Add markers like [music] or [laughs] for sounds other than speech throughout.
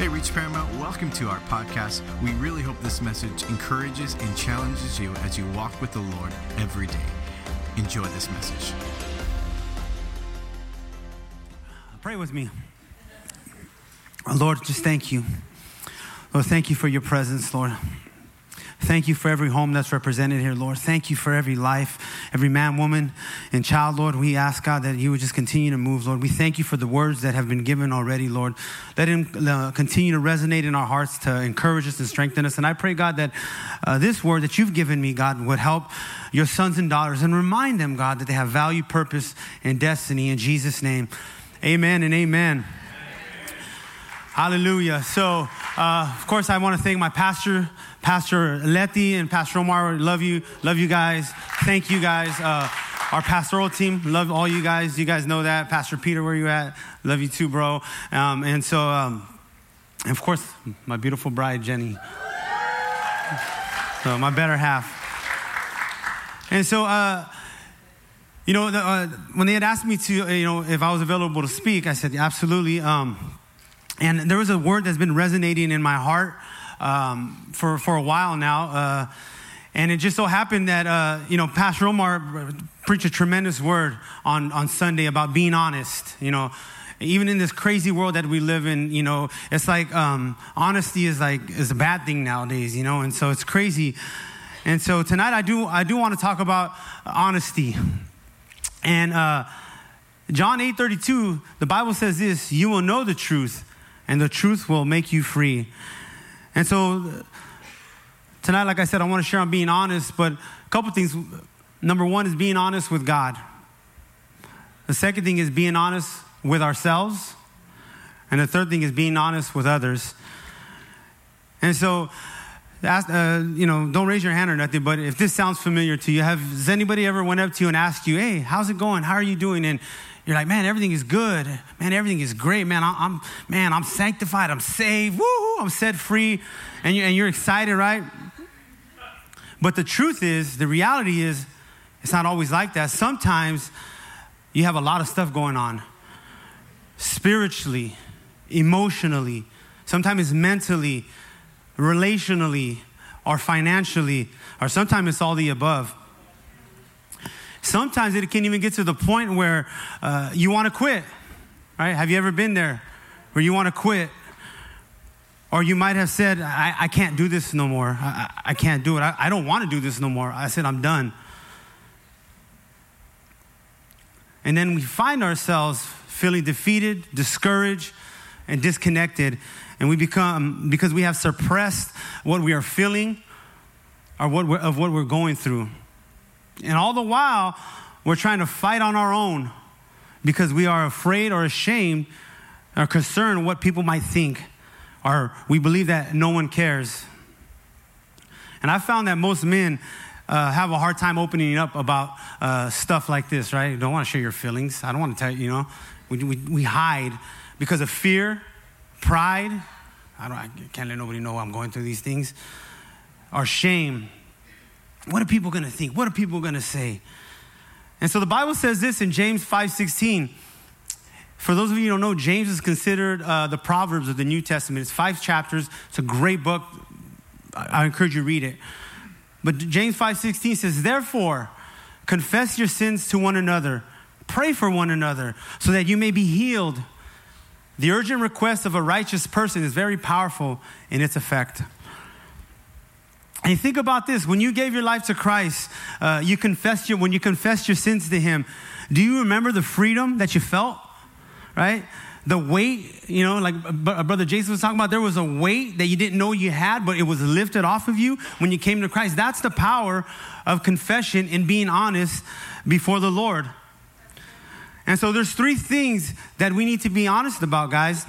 Hey, Reach Paramount, welcome to our podcast. We really hope this message encourages and challenges you as you walk with the Lord every day. Enjoy this message. Pray with me. Lord, just thank you. Lord, thank you for your presence, Lord. Thank you for every home that's represented here, Lord. Thank you for every life, every man, woman, and child, Lord. We ask, God, that you would just continue to move, Lord. We thank you for the words that have been given already, Lord. Let them uh, continue to resonate in our hearts to encourage us and strengthen us. And I pray, God, that uh, this word that you've given me, God, would help your sons and daughters and remind them, God, that they have value, purpose, and destiny. In Jesus' name, amen and amen. Hallelujah. So, uh, of course, I want to thank my pastor, Pastor Letty and Pastor Omar. Love you. Love you guys. Thank you guys. Uh, our pastoral team, love all you guys. You guys know that. Pastor Peter, where you at? Love you too, bro. Um, and so, um, and of course, my beautiful bride, Jenny. So, my better half. And so, uh, you know, the, uh, when they had asked me to, you know, if I was available to speak, I said, absolutely. Um, and there was a word that's been resonating in my heart um, for, for a while now. Uh, and it just so happened that, uh, you know, Pastor Omar preached a tremendous word on, on Sunday about being honest. You know, even in this crazy world that we live in, you know, it's like um, honesty is like is a bad thing nowadays, you know, and so it's crazy. And so tonight I do I do want to talk about honesty. And uh, John eight thirty two, the Bible says this: "You will know the truth, and the truth will make you free." And so tonight, like I said, I want to share on being honest, but a couple things. Number one is being honest with God. The second thing is being honest with ourselves. And the third thing is being honest with others. And so, ask, uh, you know, don't raise your hand or nothing, but if this sounds familiar to you, have, has anybody ever went up to you and asked you, hey, how's it going? How are you doing? And you're like, man, everything is good. Man, everything is great. Man, I, am man, I'm sanctified. I'm saved. Woo, I'm set free. And, you, and you're excited, right? But the truth is, the reality is, it's not always like that. Sometimes you have a lot of stuff going on spiritually, emotionally, sometimes mentally, relationally, or financially, or sometimes it's all the above. Sometimes it can even get to the point where uh, you want to quit, right? Have you ever been there where you want to quit? Or you might have said, I, I can't do this no more. I, I can't do it. I, I don't want to do this no more. I said, I'm done. And then we find ourselves feeling defeated, discouraged, and disconnected. And we become, because we have suppressed what we are feeling or what of what we're going through. And all the while, we're trying to fight on our own because we are afraid or ashamed or concerned what people might think, or we believe that no one cares. And I found that most men uh, have a hard time opening up about uh, stuff like this, right? Don't want to share your feelings. I don't want to tell you, you know. We, we, we hide because of fear, pride. I, don't, I can't let nobody know I'm going through these things. Or shame. What are people going to think? What are people going to say? And so the Bible says this in James 5:16. For those of you who don't know, James is considered uh, the Proverbs of the New Testament. It's five chapters. It's a great book. I, I encourage you to read it. But James 5:16 says, "Therefore, confess your sins to one another, pray for one another, so that you may be healed." The urgent request of a righteous person is very powerful in its effect. And think about this: when you gave your life to Christ, uh, you confessed your when you confessed your sins to Him. Do you remember the freedom that you felt? Right, the weight. You know, like Brother Jason was talking about, there was a weight that you didn't know you had, but it was lifted off of you when you came to Christ. That's the power of confession and being honest before the Lord. And so, there's three things that we need to be honest about, guys.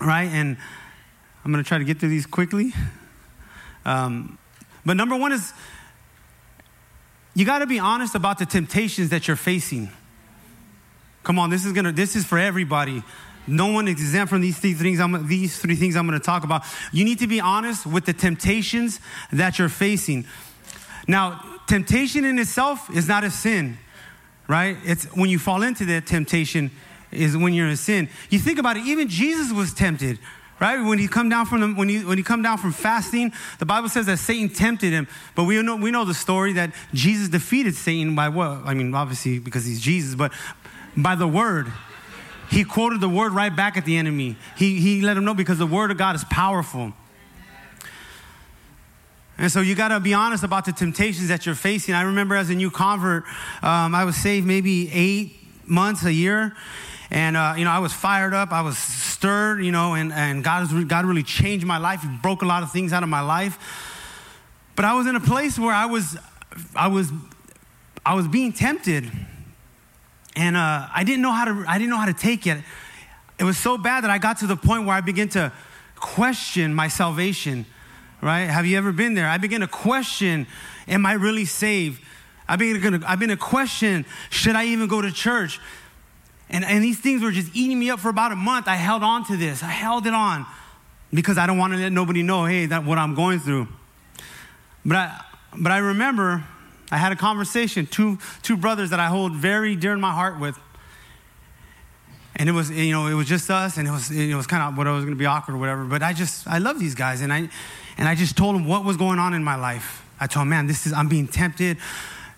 Right, and I'm going to try to get through these quickly. Um, but number one is you got to be honest about the temptations that you're facing. Come on, this is gonna. This is for everybody. No one is exempt from these three things. I'm, these three things I'm going to talk about. You need to be honest with the temptations that you're facing. Now, temptation in itself is not a sin, right? It's when you fall into that temptation is when you're in sin. You think about it. Even Jesus was tempted, right? When you come down from the, when you when you come down from fasting, the Bible says that Satan tempted him. But we know we know the story that Jesus defeated Satan by what? I mean, obviously because he's Jesus, but by the word. He quoted the word right back at the enemy. He he let him know because the word of God is powerful. And so you got to be honest about the temptations that you're facing. I remember as a new convert, um, I was saved maybe eight months, a year. And, uh, you know, I was fired up. I was stirred, you know, and, and God, God really changed my life. He broke a lot of things out of my life. But I was in a place where I was, I was, I was being tempted. And uh, I didn't know how to, I didn't know how to take it. It was so bad that I got to the point where I began to question my salvation right? Have you ever been there? I begin to question, am I really saved? I begin to, I begin to question, should I even go to church? And, and these things were just eating me up for about a month. I held on to this. I held it on because I don't want to let nobody know, hey, that what I'm going through. But I, but I remember I had a conversation, two, two brothers that I hold very dear in my heart with. And it was, you know, it was just us, and it was, it was kind of what I was going to be awkward or whatever. But I just, I love these guys, and I, and I just told them what was going on in my life. I told him, man, this is, I'm being tempted.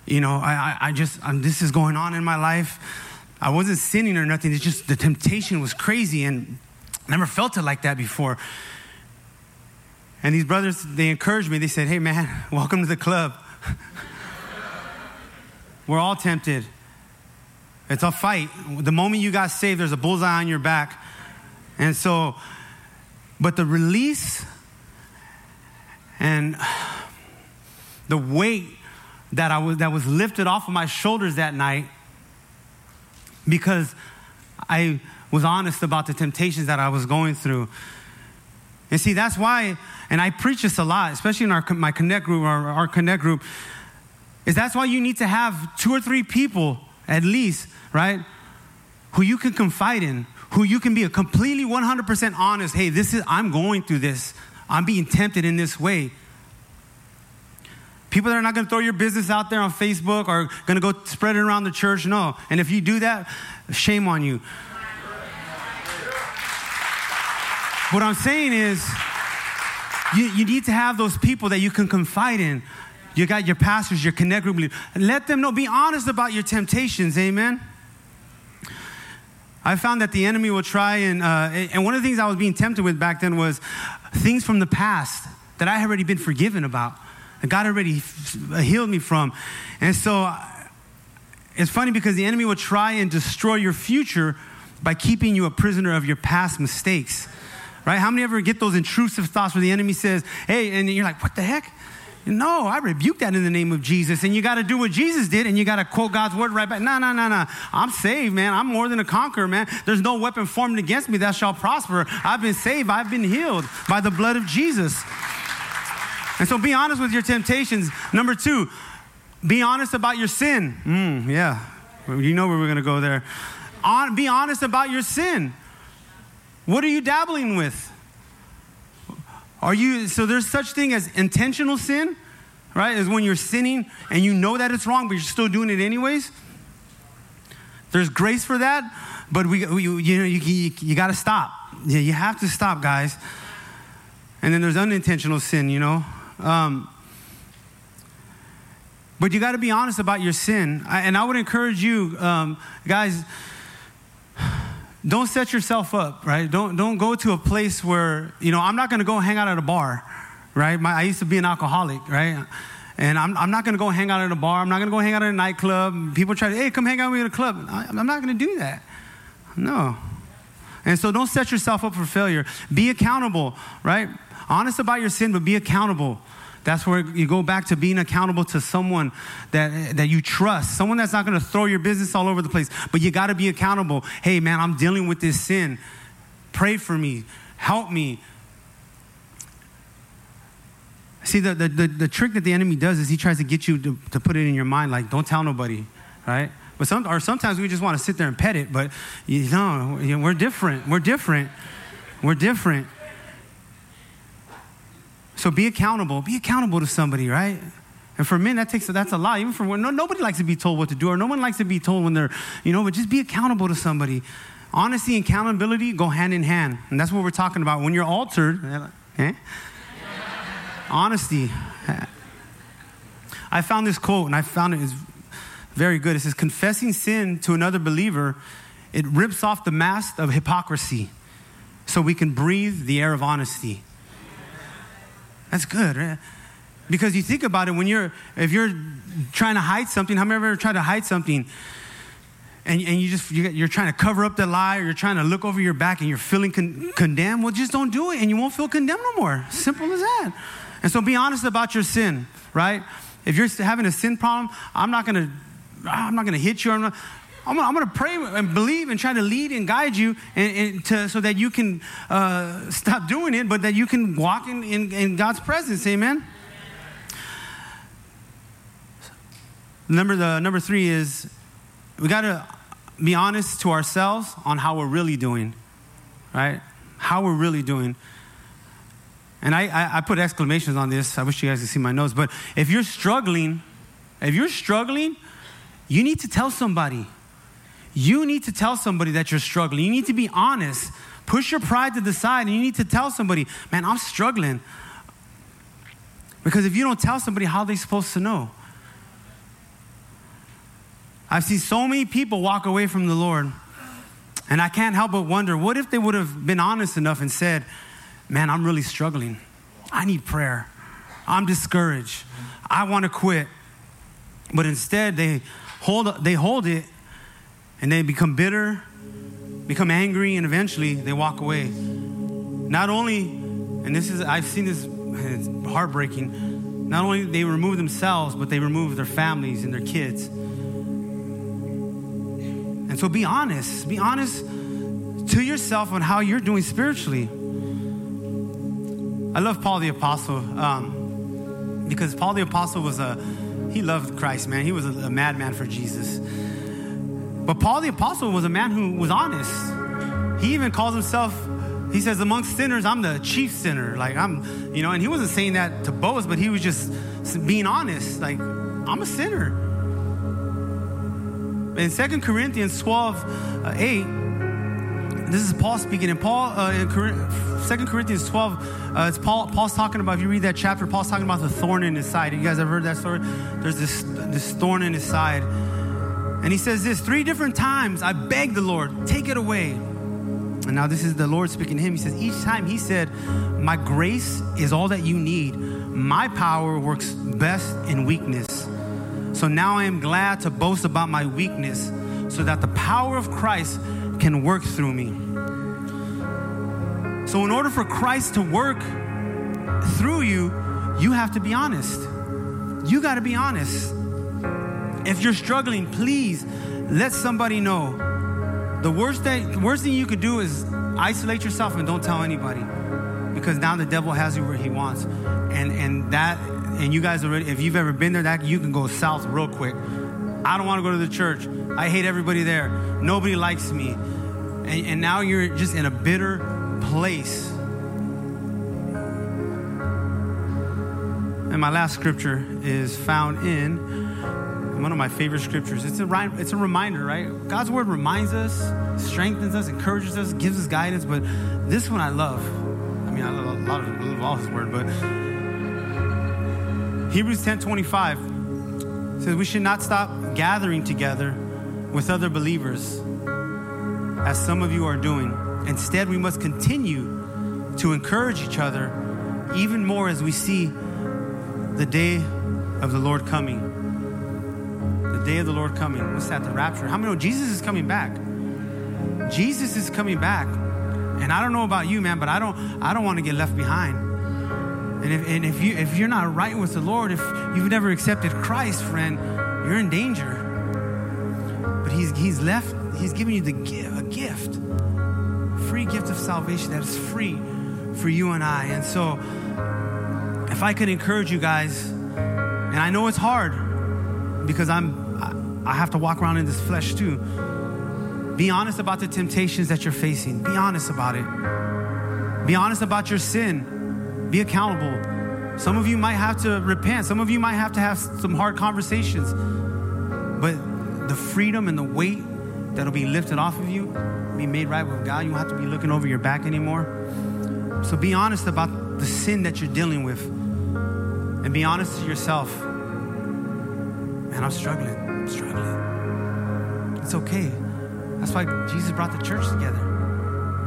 You know, I, I, I just, I'm, this is going on in my life. I wasn't sinning or nothing. It's just the temptation was crazy and I never felt it like that before. And these brothers, they encouraged me. They said, hey, man, [laughs] welcome to the club. [laughs] We're all tempted. It's a fight. The moment you got saved, there's a bullseye on your back. And so, but the release and [sighs] the weight that, I was, that was lifted off of my shoulders that night because I was honest about the temptations that I was going through. And see, that's why, and I preach this a lot, especially in our, my Connect group, our, our Connect group, is that's why you need to have two or three people at least, right, who you can confide in, who you can be a completely 100% honest, hey, this is, I'm going through this. I'm being tempted in this way. People that are not going to throw your business out there on Facebook or going to go spread it around the church, no. And if you do that, shame on you. What I'm saying is, you, you need to have those people that you can confide in. You got your pastors, your connect group. Let them know. Be honest about your temptations. Amen. I found that the enemy will try and, uh, and one of the things I was being tempted with back then was things from the past that I had already been forgiven about, God already healed me from. And so uh, it's funny because the enemy will try and destroy your future by keeping you a prisoner of your past mistakes. Right? How many ever get those intrusive thoughts where the enemy says, hey, and you're like, what the heck? No, I rebuke that in the name of Jesus. And you got to do what Jesus did and you got to quote God's word right back. No, no, no, no. I'm saved, man. I'm more than a conqueror, man. There's no weapon formed against me that shall prosper. I've been saved. I've been healed by the blood of Jesus. And so be honest with your temptations. Number two, be honest about your sin. Mm, yeah, you know where we're going to go there. On, be honest about your sin. What are you dabbling with? Are you, so there's such thing as intentional sin, right? Is when you're sinning and you know that it's wrong, but you're still doing it anyways. There's grace for that, but we, we you know, you, you, you got to stop. Yeah, you have to stop, guys. And then there's unintentional sin, you know. Um, but you got to be honest about your sin. I, and I would encourage you, um, guys, don't set yourself up, right? Don't, don't go to a place where, you know, I'm not going to go hang out at a bar, right? My, I used to be an alcoholic, right? And I'm, I'm not going to go hang out at a bar. I'm not going to go hang out at a nightclub. People try to, hey, come hang out with me at a club. I, I'm not going to do that. No. And so don't set yourself up for failure. Be accountable, right? Honest about your sin, but be accountable. That's where you go back to being accountable to someone that, that you trust, someone that's not going to throw your business all over the place, but you got to be accountable. Hey, man, I'm dealing with this sin. Pray for me, help me. See, the, the, the, the trick that the enemy does is he tries to get you to, to put it in your mind, like, don't tell nobody, right? But some, or sometimes we just want to sit there and pet it, but you know, we're different. We're different. We're different. So be accountable. Be accountable to somebody, right? And for men, that takes that's a lot. Even for no, nobody likes to be told what to do, or no one likes to be told when they're, you know. But just be accountable to somebody. Honesty and accountability go hand in hand. And that's what we're talking about. When you're altered, eh? honesty. I found this quote and I found it is very good. It says, confessing sin to another believer, it rips off the mask of hypocrisy so we can breathe the air of honesty. That's good, right? Because you think about it, when you're, if you're trying to hide something, how many ever tried to hide something? And, and you just, you're trying to cover up the lie or you're trying to look over your back and you're feeling con- condemned, well, just don't do it and you won't feel condemned no more. Simple as that. And so be honest about your sin, right? If you're having a sin problem, I'm not gonna, I'm not gonna hit you. I'm, not, I'm, I'm gonna pray and believe and try to lead and guide you and, and to, so that you can uh, stop doing it, but that you can walk in, in, in God's presence. Amen. Number the number three is we got to be honest to ourselves on how we're really doing, right? How we're really doing. And I, I, I, put exclamations on this. I wish you guys could see my notes. But if you're struggling, if you're struggling, you need to tell somebody. You need to tell somebody that you're struggling. You need to be honest. Push your pride to the side and you need to tell somebody, man, I'm struggling. Because if you don't tell somebody, how are they supposed to know? I've seen so many people walk away from the Lord, and I can't help but wonder what if they would have been honest enough and said, Man, I'm really struggling. I need prayer. I'm discouraged. I want to quit. But instead, they hold, they hold it and they become bitter, become angry, and eventually they walk away. Not only, and this is, I've seen this, [laughs] it's heartbreaking, not only they remove themselves, but they remove their families and their kids. And so be honest. Be honest to yourself on how you're doing spiritually. I love Paul the Apostle um, because Paul the Apostle was a, he loved Christ, man. He was a, a madman for Jesus. But Paul the Apostle was a man who was honest. He even calls himself, he says, amongst sinners, I'm the chief sinner. Like, I'm, you know, and he wasn't saying that to boast, but he was just being honest. Like, I'm a sinner. In 2 Corinthians 12, uh, 8, this is Paul speaking, and Paul uh, in 2 Corinthians 12, uh, it's Paul, Paul's talking about, if you read that chapter, Paul's talking about the thorn in his side. You guys ever heard that story? There's this, this thorn in his side. And he says this three different times, I begged the Lord, take it away. And now this is the Lord speaking to him. He says, each time he said, My grace is all that you need. My power works best in weakness. So now I am glad to boast about my weakness so that the power of Christ can work through me. So, in order for Christ to work through you, you have to be honest. You got to be honest. If you're struggling, please let somebody know. The worst, that, worst thing you could do is isolate yourself and don't tell anybody because now the devil has you where he wants. And, and that, and you guys already, if you've ever been there, that you can go south real quick. I don't want to go to the church. I hate everybody there. Nobody likes me. And, and now you're just in a bitter place. And my last scripture is found in one of my favorite scriptures. It's a, it's a reminder, right? God's word reminds us, strengthens us, encourages us, gives us guidance. But this one I love. I mean, I love, a lot of, I love all his word, but Hebrews 10 25 says we should not stop gathering together with other believers, as some of you are doing. Instead, we must continue to encourage each other even more as we see the day of the Lord coming. Day of the Lord coming. What's that? The rapture. How many know Jesus is coming back? Jesus is coming back. And I don't know about you, man, but I don't I don't want to get left behind. And if, and if you if you're not right with the Lord, if you've never accepted Christ, friend, you're in danger. But he's, he's left, he's given you the gift, a gift, free gift of salvation that is free for you and I. And so, if I could encourage you guys, and I know it's hard because I'm, I have to walk around in this flesh too. Be honest about the temptations that you're facing. Be honest about it. Be honest about your sin. Be accountable. Some of you might have to repent. Some of you might have to have some hard conversations. But the freedom and the weight that'll be lifted off of you, be made right with God. You won't have to be looking over your back anymore. So be honest about the sin that you're dealing with. And be honest to yourself. Man, I'm struggling. Struggling. It's okay. That's why Jesus brought the church together.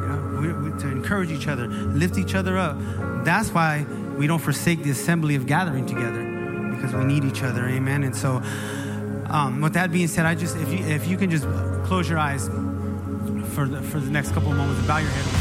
You know, we, we, to encourage each other, lift each other up. That's why we don't forsake the assembly of gathering together because we need each other. Amen. And so, um, with that being said, I just if you if you can just close your eyes for the, for the next couple moments and bow your head.